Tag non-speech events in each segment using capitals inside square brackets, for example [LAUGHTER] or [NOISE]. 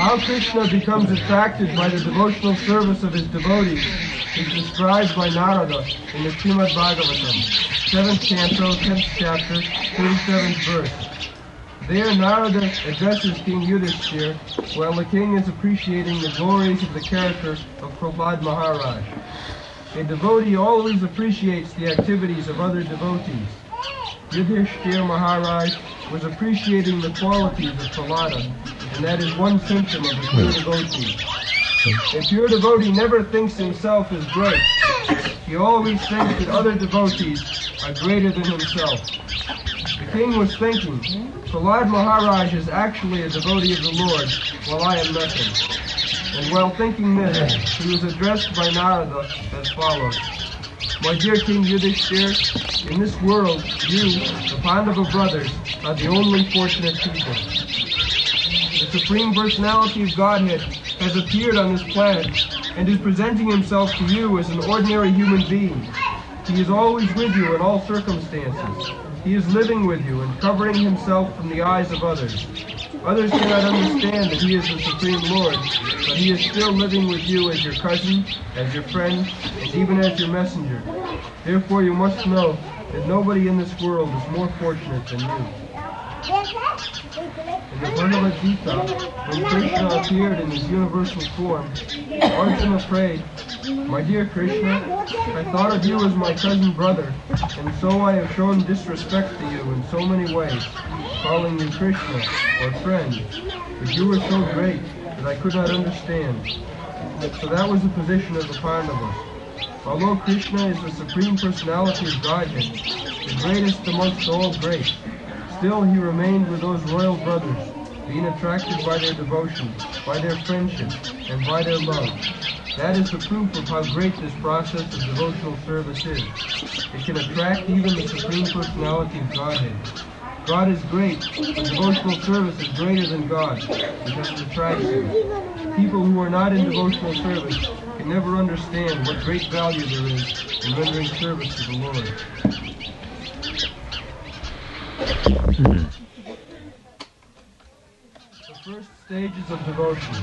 How Krishna becomes attracted by the devotional service of his devotees is described by Narada in the Srimad Bhagavatam, 7th canto, 10th chapter, 37th verse. There Narada addresses King Yudhishthir while the king is appreciating the glories of the character of Prahlad Maharaj. A devotee always appreciates the activities of other devotees. Yudhishthir Maharaj was appreciating the qualities of Prahlada, and that is one symptom of a pure devotee. A pure devotee never thinks himself as great. He always thinks that other devotees are greater than himself. The king was thinking, Prahlad Maharaj is actually a devotee of the Lord, while I am nothing. And while thinking this, he was addressed by Narada as follows. My dear King Yudhishthir, in this world, you, the Pandava brothers, are the only fortunate people. The Supreme Personality of Godhead has appeared on this planet and is presenting himself to you as an ordinary human being. He is always with you in all circumstances. He is living with you and covering himself from the eyes of others. Others cannot understand that he is the Supreme Lord, but he is still living with you as your cousin, as your friend, and even as your messenger. Therefore you must know that nobody in this world is more fortunate than you. In the Bhagavad Gita, when Krishna appeared in his universal form, Arjuna prayed, My dear Krishna, I thought of you as my cousin brother, and so I have shown disrespect to you in so many ways, calling you Krishna, or friend, but you were so great that I could not understand. So that was the position of the Pandavas. Although Krishna is the Supreme Personality of Godhead, the greatest amongst all great, Still he remained with those royal brothers, being attracted by their devotion, by their friendship, and by their love. That is the proof of how great this process of devotional service is. It can attract even the Supreme Personality of Godhead. God is great, but devotional service is greater than God, because it attracts him. People who are not in devotional service can never understand what great value there is in rendering service to the Lord. The first stages of devotion.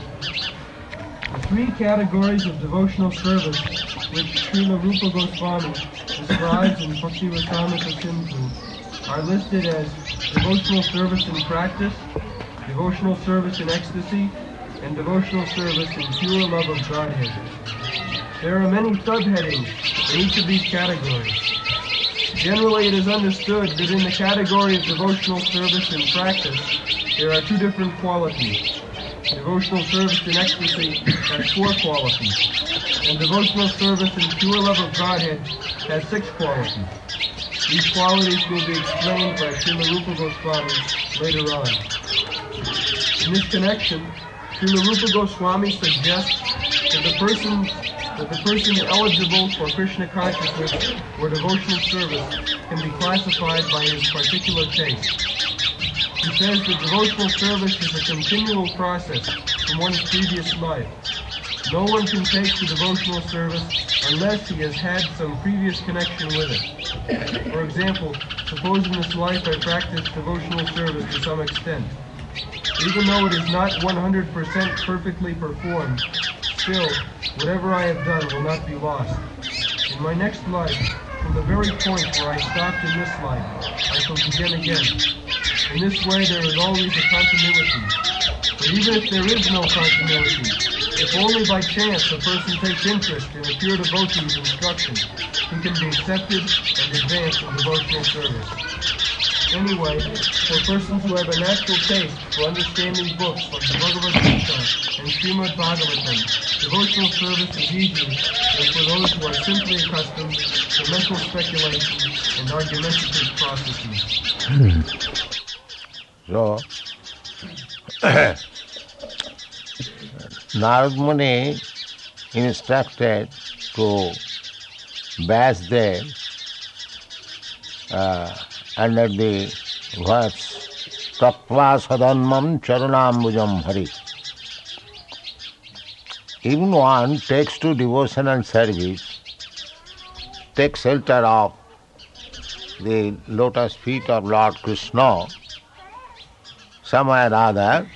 The three categories of devotional service which Srila Rupa Goswami describes in Bhakti Rasamrita Sindhu are listed as devotional service in practice, devotional service in ecstasy, and devotional service in pure love of Godhead. There are many subheadings in each of these categories. Generally, it is understood that in the category of devotional service and practice, there are two different qualities. Devotional service in ecstasy has four qualities, and devotional service in pure love of Godhead has six qualities. These qualities will be explained by Srila Rupa Goswami later on. In this connection, Srila Rupa Goswami suggests that the person that the person eligible for Krishna consciousness or devotional service can be classified by his particular taste. He says that devotional service is a continual process from one's previous life. No one can take to devotional service unless he has had some previous connection with it. For example, suppose in this life I practiced devotional service to some extent. Even though it is not 100% perfectly performed, still, whatever I have done will not be lost. In my next life, from the very point where I stopped in this life, I shall begin again. In this way, there is always a continuity. But even if there is no continuity, if only by chance a person takes interest in a pure devotee's instruction, he can be accepted and advanced in devotional service. Anyway, for persons who have a natural taste for understanding books like the Bhagavad Gita and Srimad Bhagavatam, devotional service is easier and for those who are simply accustomed to mental speculation and argumentative processes. So, [COUGHS] Narad Muni instructed to bash them uh, under the verse Tattva Sadanmam Charanambujam Hari. Even one takes to devotional service, takes shelter of the lotus feet of Lord Krishna, somewhere or other,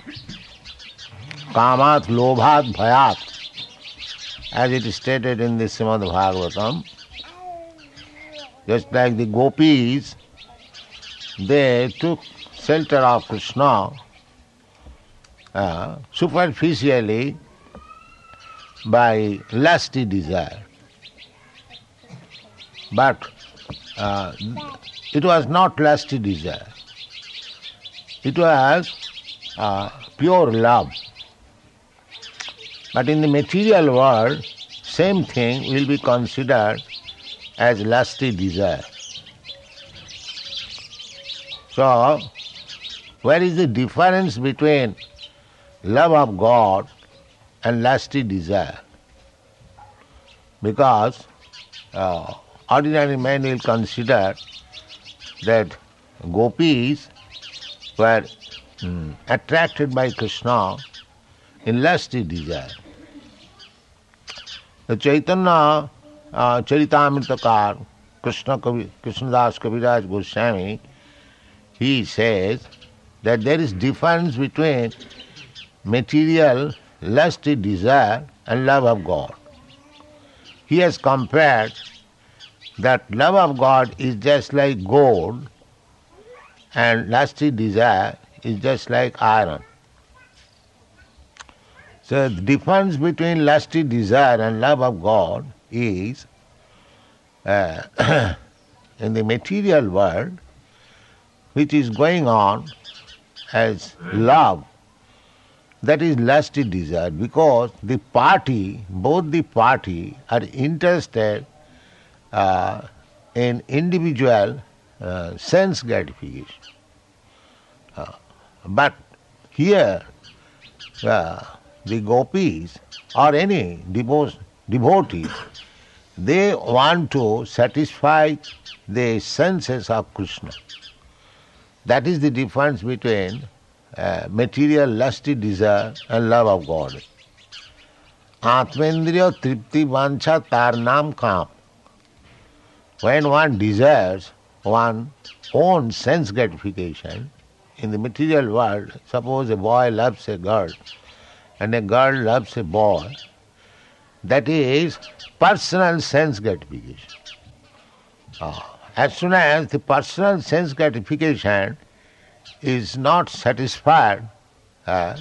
kamat lobhat bhayat, as it is stated in the Srimad Bhagavatam, just like the gopis, they took shelter of Krishna uh, superficially by lusty desire. But uh, it was not lusty desire. It was uh, pure love. But in the material world, same thing will be considered as lusty desire. So, where is the difference between love of God and lusty desire? Because uh, ordinary men will consider that gopis were mm, attracted by Krishna in lusty desire. The Chaitanya uh, Charitamritakar, Krishna Kavi, Krishnadas Kaviraj Goswami, he says that there is difference between material lusty desire and love of God. He has compared that love of God is just like gold and lusty desire is just like iron. So the difference between lusty desire and love of God is uh, [COUGHS] in the material world which is going on as love that is lusty desire because the party, both the party are interested uh, in individual uh, sense gratification. Uh, but here, uh, the gopis or any devo- devotees, they want to satisfy the senses of Krishna. That is the difference between uh, material lusty desire and love of God. Atmendriya tripti vancha tar nam kam. When one desires one own sense gratification in the material world, suppose a boy loves a girl and a girl loves a boy, that is personal sense gratification. Ah, as soon as the personal sense gratification is not satisfied, uh,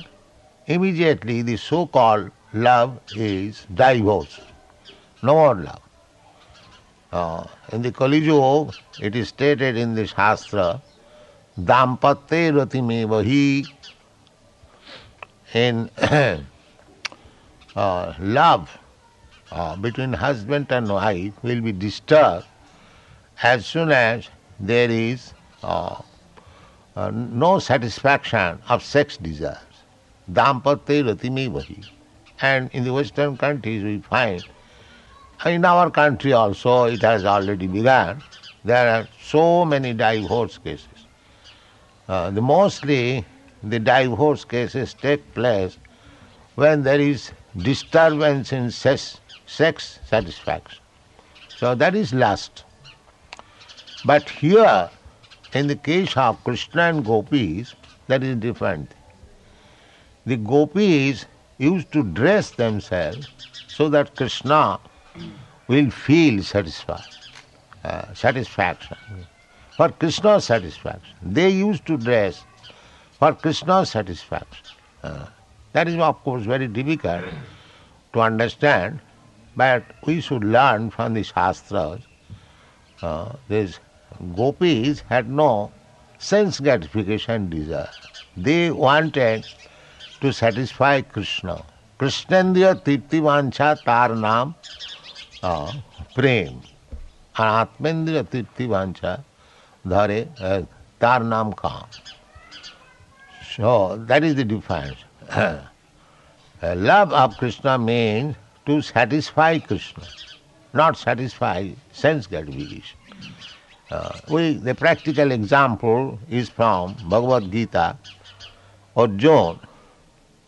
immediately the so-called love is divorced. No more love. Uh, in the Kali Yuga, it is stated in the Shastra, Dampatte ratime vahi. In [CLEARS THROAT] uh, love uh, between husband and wife will be disturbed as soon as there is uh, uh, no satisfaction of sex desires. Dampatte ratime vahi. And in the Western countries we find in our country also it has already begun. There are so many divorce cases. Uh, the mostly the divorce cases take place when there is disturbance in sex satisfaction. So that is lust. But here, in the case of Krishna and gopis, that is different. The gopis used to dress themselves so that Krishna will feel satisfied, uh, satisfaction. For Krishna's satisfaction. They used to dress for Krishna's satisfaction. Uh, that is, of course, very difficult to understand, but we should learn from the Shastras. Uh, these gopis had no sense gratification desire. They wanted to satisfy Krishna. Krishnendriya tirti vancha tar naam uh, prem. Atmendriya tirti vancha dhare uh, tar naam kam. So that is the difference. [CLEARS THROAT] Love of Krishna means to satisfy Krishna, not satisfy sense gratification. Uh, we, the practical example is from Bhagavad Gita. Arjuna,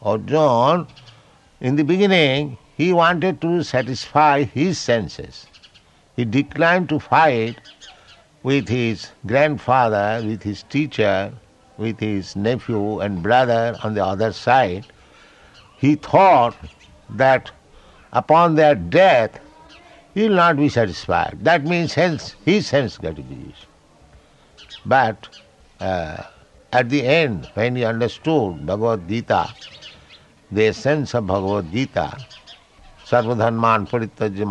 Arjuna, in the beginning, he wanted to satisfy his senses. He declined to fight with his grandfather, with his teacher, with his nephew and brother on the other side. he thought that upon their death he will not be satisfied. That means hence his sense gratification. But uh, at the end, when he understood Bhagavad Gita, the essence of Bhagavad Gita, Sarvadhanman Paritajya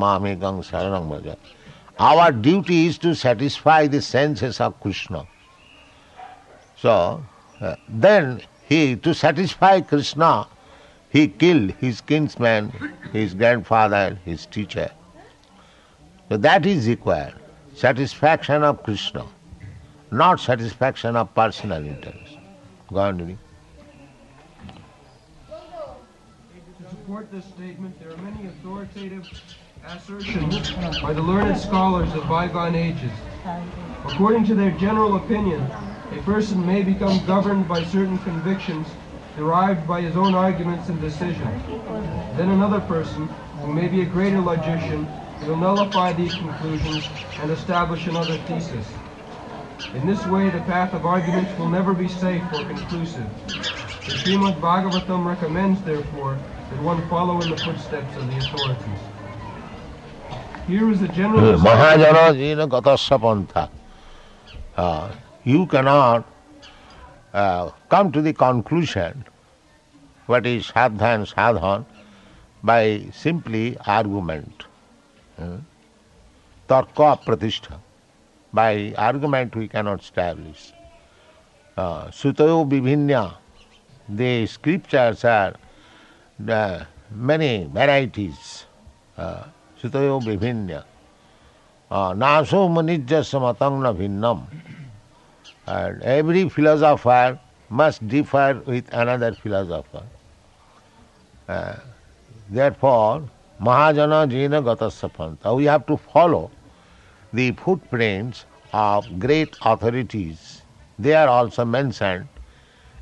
Saranam Bhaja, our duty is to satisfy the senses of Krishna. So, uh, then he, to satisfy Krishna, he killed his kinsman, his grandfather, his teacher. So that is required. Satisfaction of Krishna, not satisfaction of personal interest. Dini. To support this statement, there are many authoritative assertions by the learned scholars of bygone ages. According to their general opinion, a person may become governed by certain convictions derived by his own arguments and decisions. Then another person, who may be a greater logician, will nullify these conclusions and establish another thesis. In this way, the path of arguments will never be safe or conclusive. The Srimad Bhagavatam recommends, therefore, that one follow in the footsteps of the authorities. Here is a general Mahajana Jina Gatasapantha. Uh, You cannot uh, come to the conclusion what is sadha and sadhan by simply argument. तर्क प्रतिष्ठा by argument we can not establish सुतो विभिन्न the scriptures are many varieties सुतो विभिन्न नासो मनिज्य समतंग्न भिन्नम। And every philosopher must differ with another philosopher therefore Mahajana Jina Gatasapanta, we have to follow the footprints of great authorities. They are also mentioned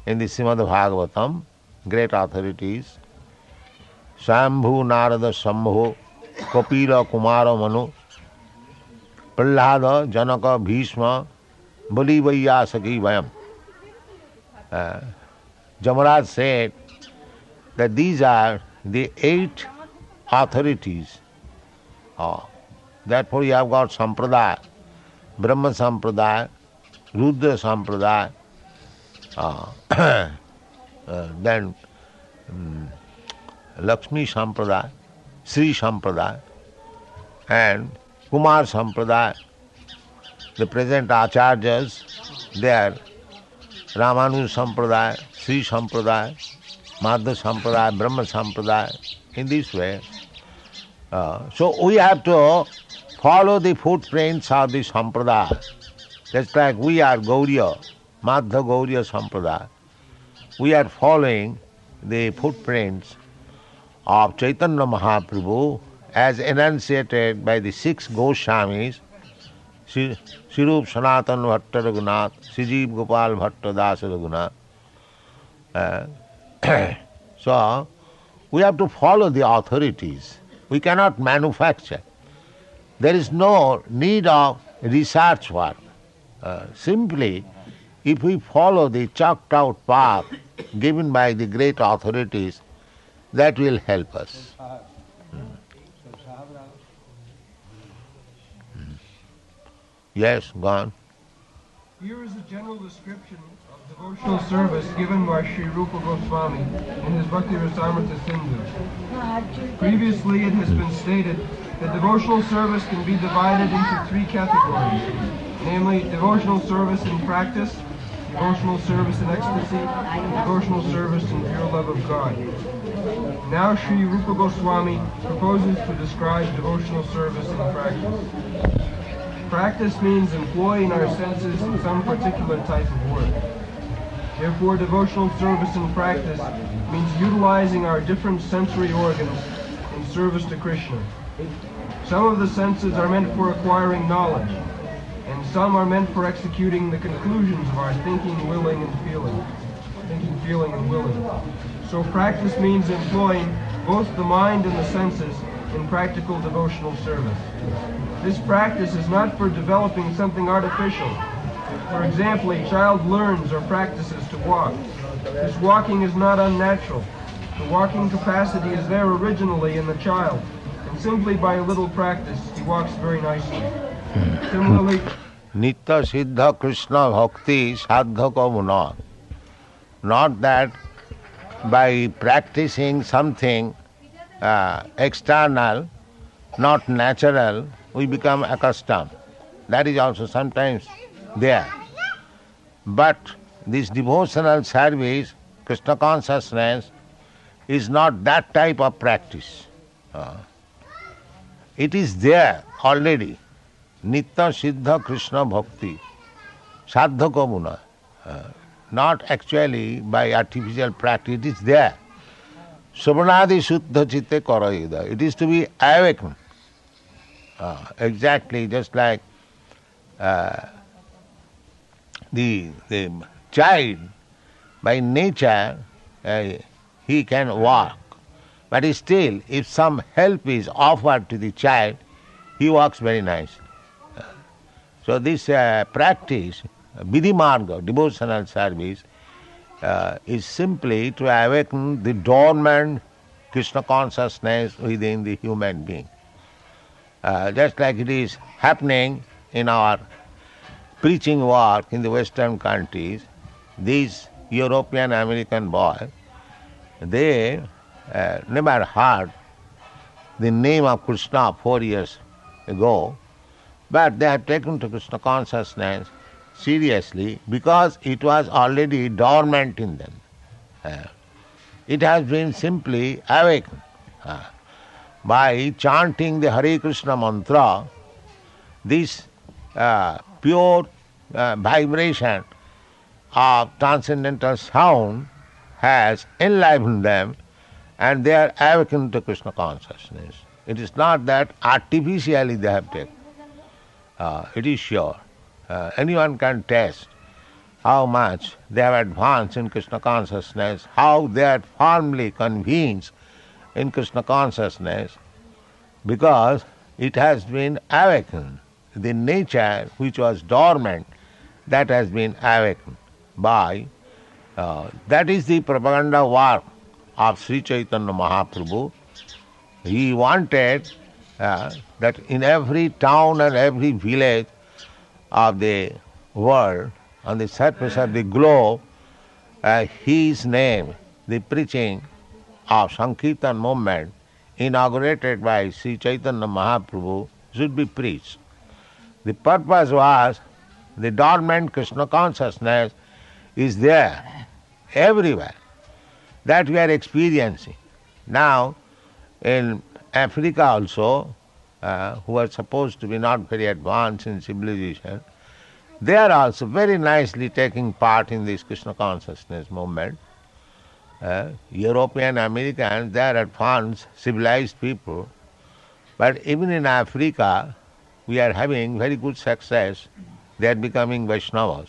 in the Srimad Bhagavatam, great authorities. Shambhu Narada Shambhu, Kapila Kumara Manu, Prahlada Janaka Bhishma, Bali Vaiyasaki Vayam. Uh, Jamaraj said that these are the eight authorities. Uh, therefore, you have got Sampradaya, Brahma Sampradaya, Rudra Sampradaya, uh, [COUGHS] uh, then um, Lakshmi Sampradaya, Sri Sampradaya, and Kumar Sampradaya. The present acharyas, they are Ramanu Sampradaya, Sri Sampradaya, Madhva Sampradaya, Brahma Sampradaya, in this way. Uh, so we have to follow the footprints of the Sampradaya. Just like we are Gauriya, Madhva Gauriya Sampradaya. We are following the footprints of Chaitanya Mahaprabhu as enunciated by the six Goswamis, Sirup Sanatan Bhatta Raghunath, Sijiv Gopal Bhatta Das Raghunath. Uh, [COUGHS] so, we have to follow the authorities. We cannot manufacture. There is no need of research work. Uh, simply, if we follow the chalked out path given by the great authorities, that will help us. Yes, go on. Here is a general description devotional service given by Sri Rupa Goswami in his Bhakti Rasamrita Sindhu. Previously, it has been stated that devotional service can be divided into three categories, namely devotional service in practice, devotional service in ecstasy, and devotional service in pure love of God. Now Sri Rupa Goswami proposes to describe devotional service in practice. Practice means employing our senses in some particular type of work. Therefore, devotional service and practice means utilizing our different sensory organs in service to Krishna. Some of the senses are meant for acquiring knowledge, and some are meant for executing the conclusions of our thinking, willing, and feeling. Thinking, feeling, and willing. So practice means employing both the mind and the senses in practical devotional service. This practice is not for developing something artificial. For example, a child learns or practices to walk. This walking is not unnatural. The walking capacity is there originally in the child, and simply by a little practice, he walks very nicely. Similarly, Nitya Siddha Krishna Bhakti Sadhaka Muna. Not that by practicing something uh, external, not natural, we become accustomed. That is also sometimes there. But this devotional service, Krishna consciousness, is not that type of practice. Uh, it is there already. Nitya Siddha Krishna Bhakti, Sadhaka Muna. Uh, not actually by artificial practice, it is there. Savanadi Shuddha Chitte Karayuda. It is to be awakened. Uh, exactly just like uh, the, the child, by nature, uh, he can walk. But still, if some help is offered to the child, he walks very nicely. So this uh, practice, Vidhi devotional service, uh, is simply to awaken the dormant Krishna consciousness within the human being. Uh, just like it is happening in our preaching work in the Western countries, these European American boys, they uh, never heard the name of Krishna four years ago, but they have taken to Krishna consciousness seriously because it was already dormant in them. Uh, it has been simply awakened. Uh, by chanting the Hare Krishna mantra, this uh, pure uh, vibration of transcendental sound has enlivened them and they are awakened to Krishna consciousness. It is not that artificially they have taken. Uh, it is sure. Uh, anyone can test how much they have advanced in Krishna consciousness, how they are firmly convinced in Krishna consciousness, because it has been awakened. The nature which was dormant, that has been awakened by, uh, that is the propaganda work of Sri Chaitanya Mahaprabhu. He wanted uh, that in every town and every village of the world, on the surface of the globe, uh, his name, the preaching of Sankirtan movement, inaugurated by Sri Chaitanya Mahaprabhu, should be preached. The purpose was the dormant Krishna consciousness is there everywhere that we are experiencing. Now, in Africa also, uh, who are supposed to be not very advanced in civilization, they are also very nicely taking part in this Krishna consciousness movement. Uh, European Americans, they are advanced, civilized people, but even in Africa, we are having very good success. They are becoming Vaishnavas.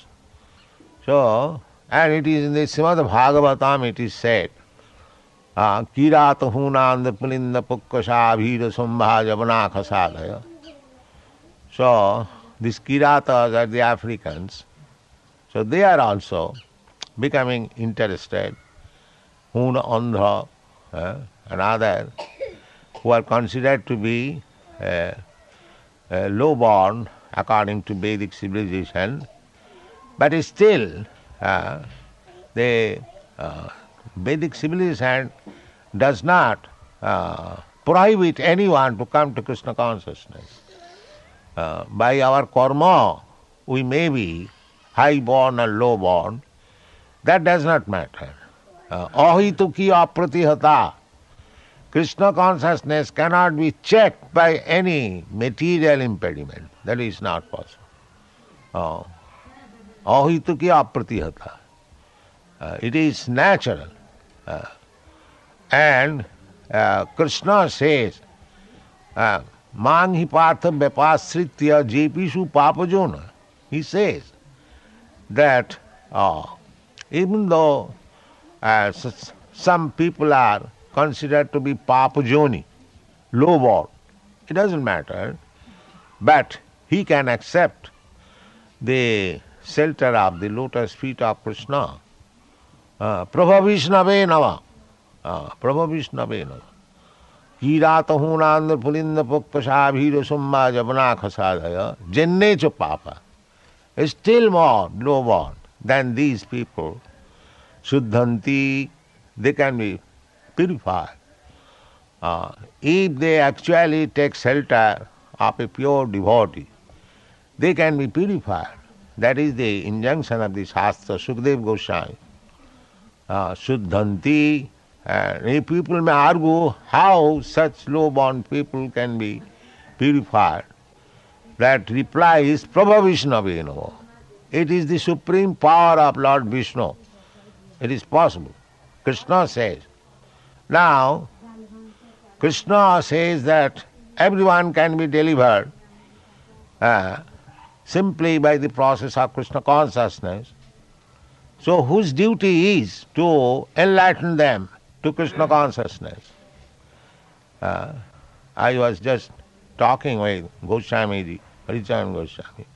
So, and it is in the Srimad Bhagavatam it is said, Kirat हूनांद पुलिंद पुक्कशाभीर सुम्भा So, these kiratas are the Africans. So they are also becoming interested. Huna Andhra uh, and others who are considered to be uh, uh, low born according to Vedic civilization, but still uh, the uh, Vedic civilization does not uh, prohibit anyone to come to Krishna consciousness. Uh, by our karma, we may be high born or low born. That does not matter. Uh, ahituki apratihata. Krishna consciousness cannot be checked by any material impediment. That is not possible. Ahituki apratihata. Uh, it is natural. Uh, and uh, Krishna says, uh, Mang hi partha vyapasritya jepishu papajona. He says that uh, even though uh, some people are considered to be papajoni, low born, it doesn't matter, but he can accept the shelter of the lotus feet of Krishna. Uh, Prabha Vishnave Nava. Prabha Vishnavena. Kiratahunandra pulinda pukpasabhira summa javana khasadhaya jenne cha papa. Still more low than these people. Suddhanti, they can be purified. Uh, if they actually take shelter of a pure devotee, they can be purified. That is the injunction of the Shastra, Sukdev Goswami. Uh, Suddhanti, and people may argue how such low-born people can be purified. That reply is Prabha Vishnu It is the supreme power of Lord Vishnu. It is possible. Krishna says. Now, Krishna says that everyone can be delivered uh, simply by the process of Krishna consciousness. So, whose duty is to enlighten them to Krishna consciousness. Uh, I was just talking with Goswamiji, Haricharan Goswami,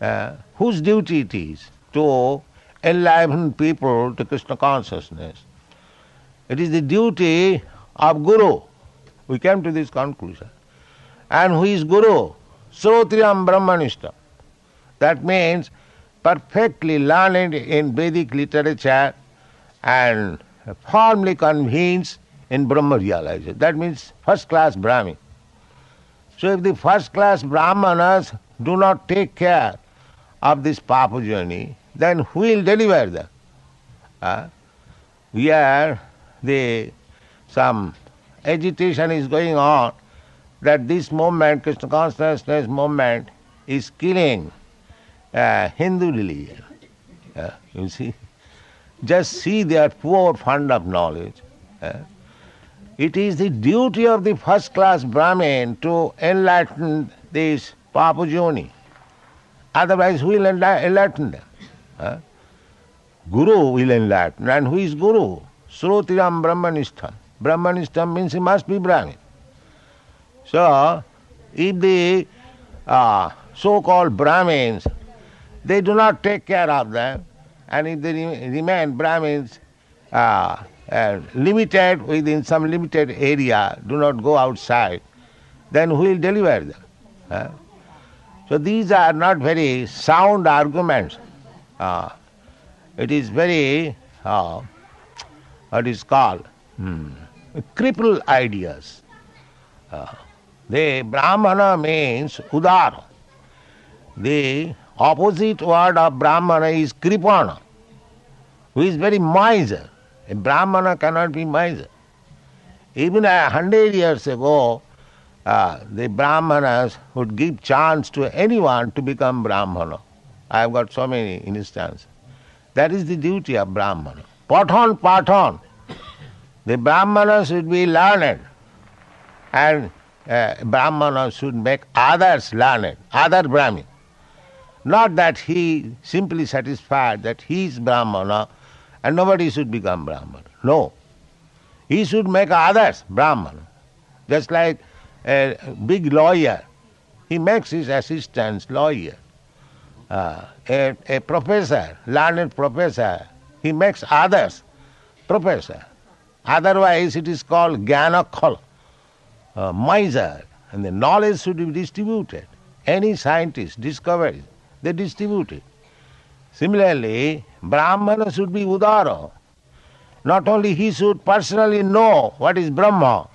uh, whose duty it is to enliven people to Krishna consciousness. It is the duty of Guru. We came to this conclusion. And who is Guru? Srotriyam Brahmanishta. That means perfectly learned in Vedic literature and firmly convinced in Brahma realization. That means first class Brahmin. So if the first class Brahmanas do not take care of this Papajoni, then who will deliver them? Uh, are the some agitation is going on that this movement, Krishna consciousness movement, is killing uh, Hindu religion. Uh, you see? just see their poor fund of knowledge. Eh? It is the duty of the first class Brahmin to enlighten this Papajoni. Otherwise, who will enlighten them? Eh? Guru will enlighten. And who is Guru? Srotiram Brahmanishtam. Brahmanishtam means he must be Brahmin. So, if the uh, so-called Brahmins, they do not take care of them, and if they remain Brahmins uh, uh, limited within some limited area, do not go outside, then who will deliver them? So these are not very sound arguments. Uh, it is very, uh, what is called, hmm, crippled ideas. Uh, the Brahmana means udara. The opposite word of Brahmana is Kripana who is very miser. A Brahmana cannot be miser. Even a hundred years ago, uh, the Brahmanas would give chance to anyone to become Brahmana. I have got so many instances. That is the duty of Brahmana. Pathon, pathon. The Brahmana should be learned and uh, Brahmana should make others learned, other Brahmin. Not that he simply satisfied that he is Brahmana and nobody should become Brahman. No. He should make others Brahman. Just like a big lawyer, he makes his assistants lawyer. Uh, a, a professor, learned professor, he makes others professor. Otherwise it is called Gyanakhala, uh, miser, and the knowledge should be distributed. Any scientist discovers, they distribute it. Similarly, Brahmana should be Udara. Not only he should personally know what is Brahma,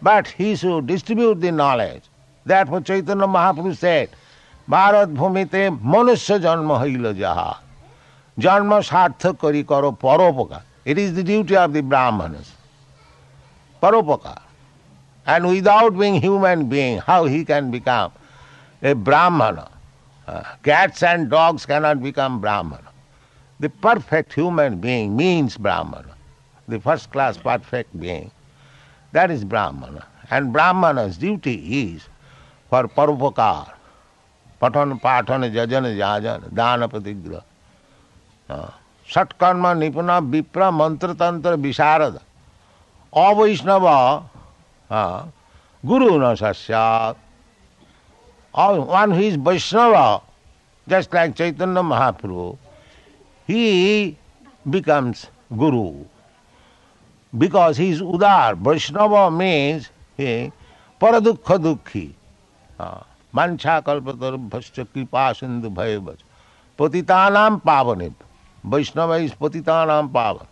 but he should distribute the knowledge. Therefore Chaitanya Mahaprabhu said, Bharat bhumite manusya janma. Janma sartha kari karo paropoka. It is the duty of the Brahmanas. Paropoka. And without being human being, how he can become a Brahmana? Uh, cats and dogs cannot become Brahmana. The perfect human being means Brahmana. The first class perfect being. That is Brahmana. And Brahmana's duty is for parupakar. Patan, patana, jajana, jajana, dana, patigra. Uh, Satkarma, Nipuna, Vipra, Mantra, Tantra, Visharada. Avaishnava, uh, Guru na sasyat. or one who is Vaishnava, just like Chaitanya Mahaprabhu, he becomes Guru. because he is Udar. Vaishnava means he paradukha dukhi. Mancha kalpatar bhascha kripa sindhu bhayavach. Patitanam pavanib. Vaishnava is patitanam pavan.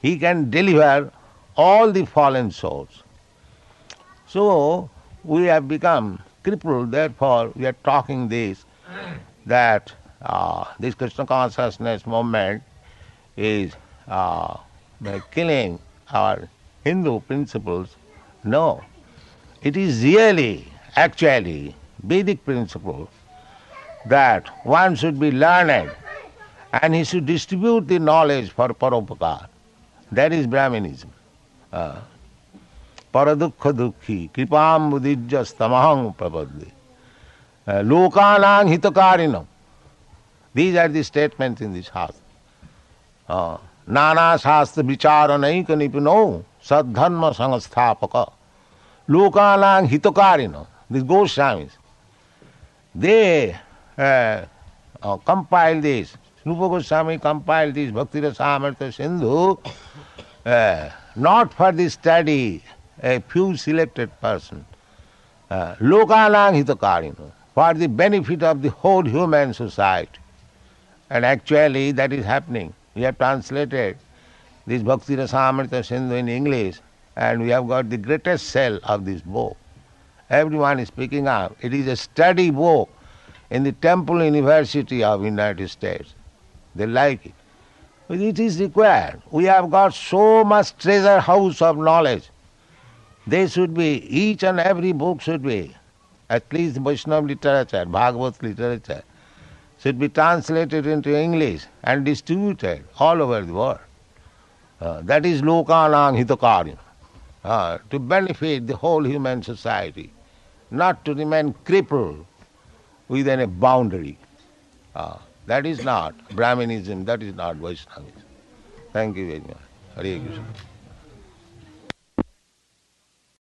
He can deliver all the fallen souls. So we have become crippled, therefore we are talking this, that uh, this Krishna consciousness movement is uh, killing our Hindu principles. No, it is really, actually, Vedic principle that one should be learned and he should distribute the knowledge for paropakar. That is Brahminism. Uh, paradukha dukhi, kripam. Uh, lokanang hitakarinam. These are the statements in this house. Uh, Nana Shastra Vichara Naika Nipino Sadharma Sangasthapaka Lokanang Hitokarino, these Goswamis, they uh, uh, compiled this. Rupa Goswami compiled this Bhakti Rasamrita Sindhu uh, not for the study, a few selected person. Uh, Lokanang Hitokarino, for the benefit of the whole human society. And actually that is happening. We have translated this Bhakti Rasamrita Sindhu in English and we have got the greatest sale of this book. Everyone is picking up. It is a study book in the Temple University of United States. They like it. It is required. We have got so much treasure house of knowledge. They should be, each and every book should be, at least Vaishnava literature, Bhagavad literature, should be translated into English and distributed all over the world. Uh, that is lokanang hitakarya, uh, to benefit the whole human society, not to remain crippled within a boundary. Uh, that is not Brahminism, that is not Vaishnavism. Thank you very much. Hare Krishna.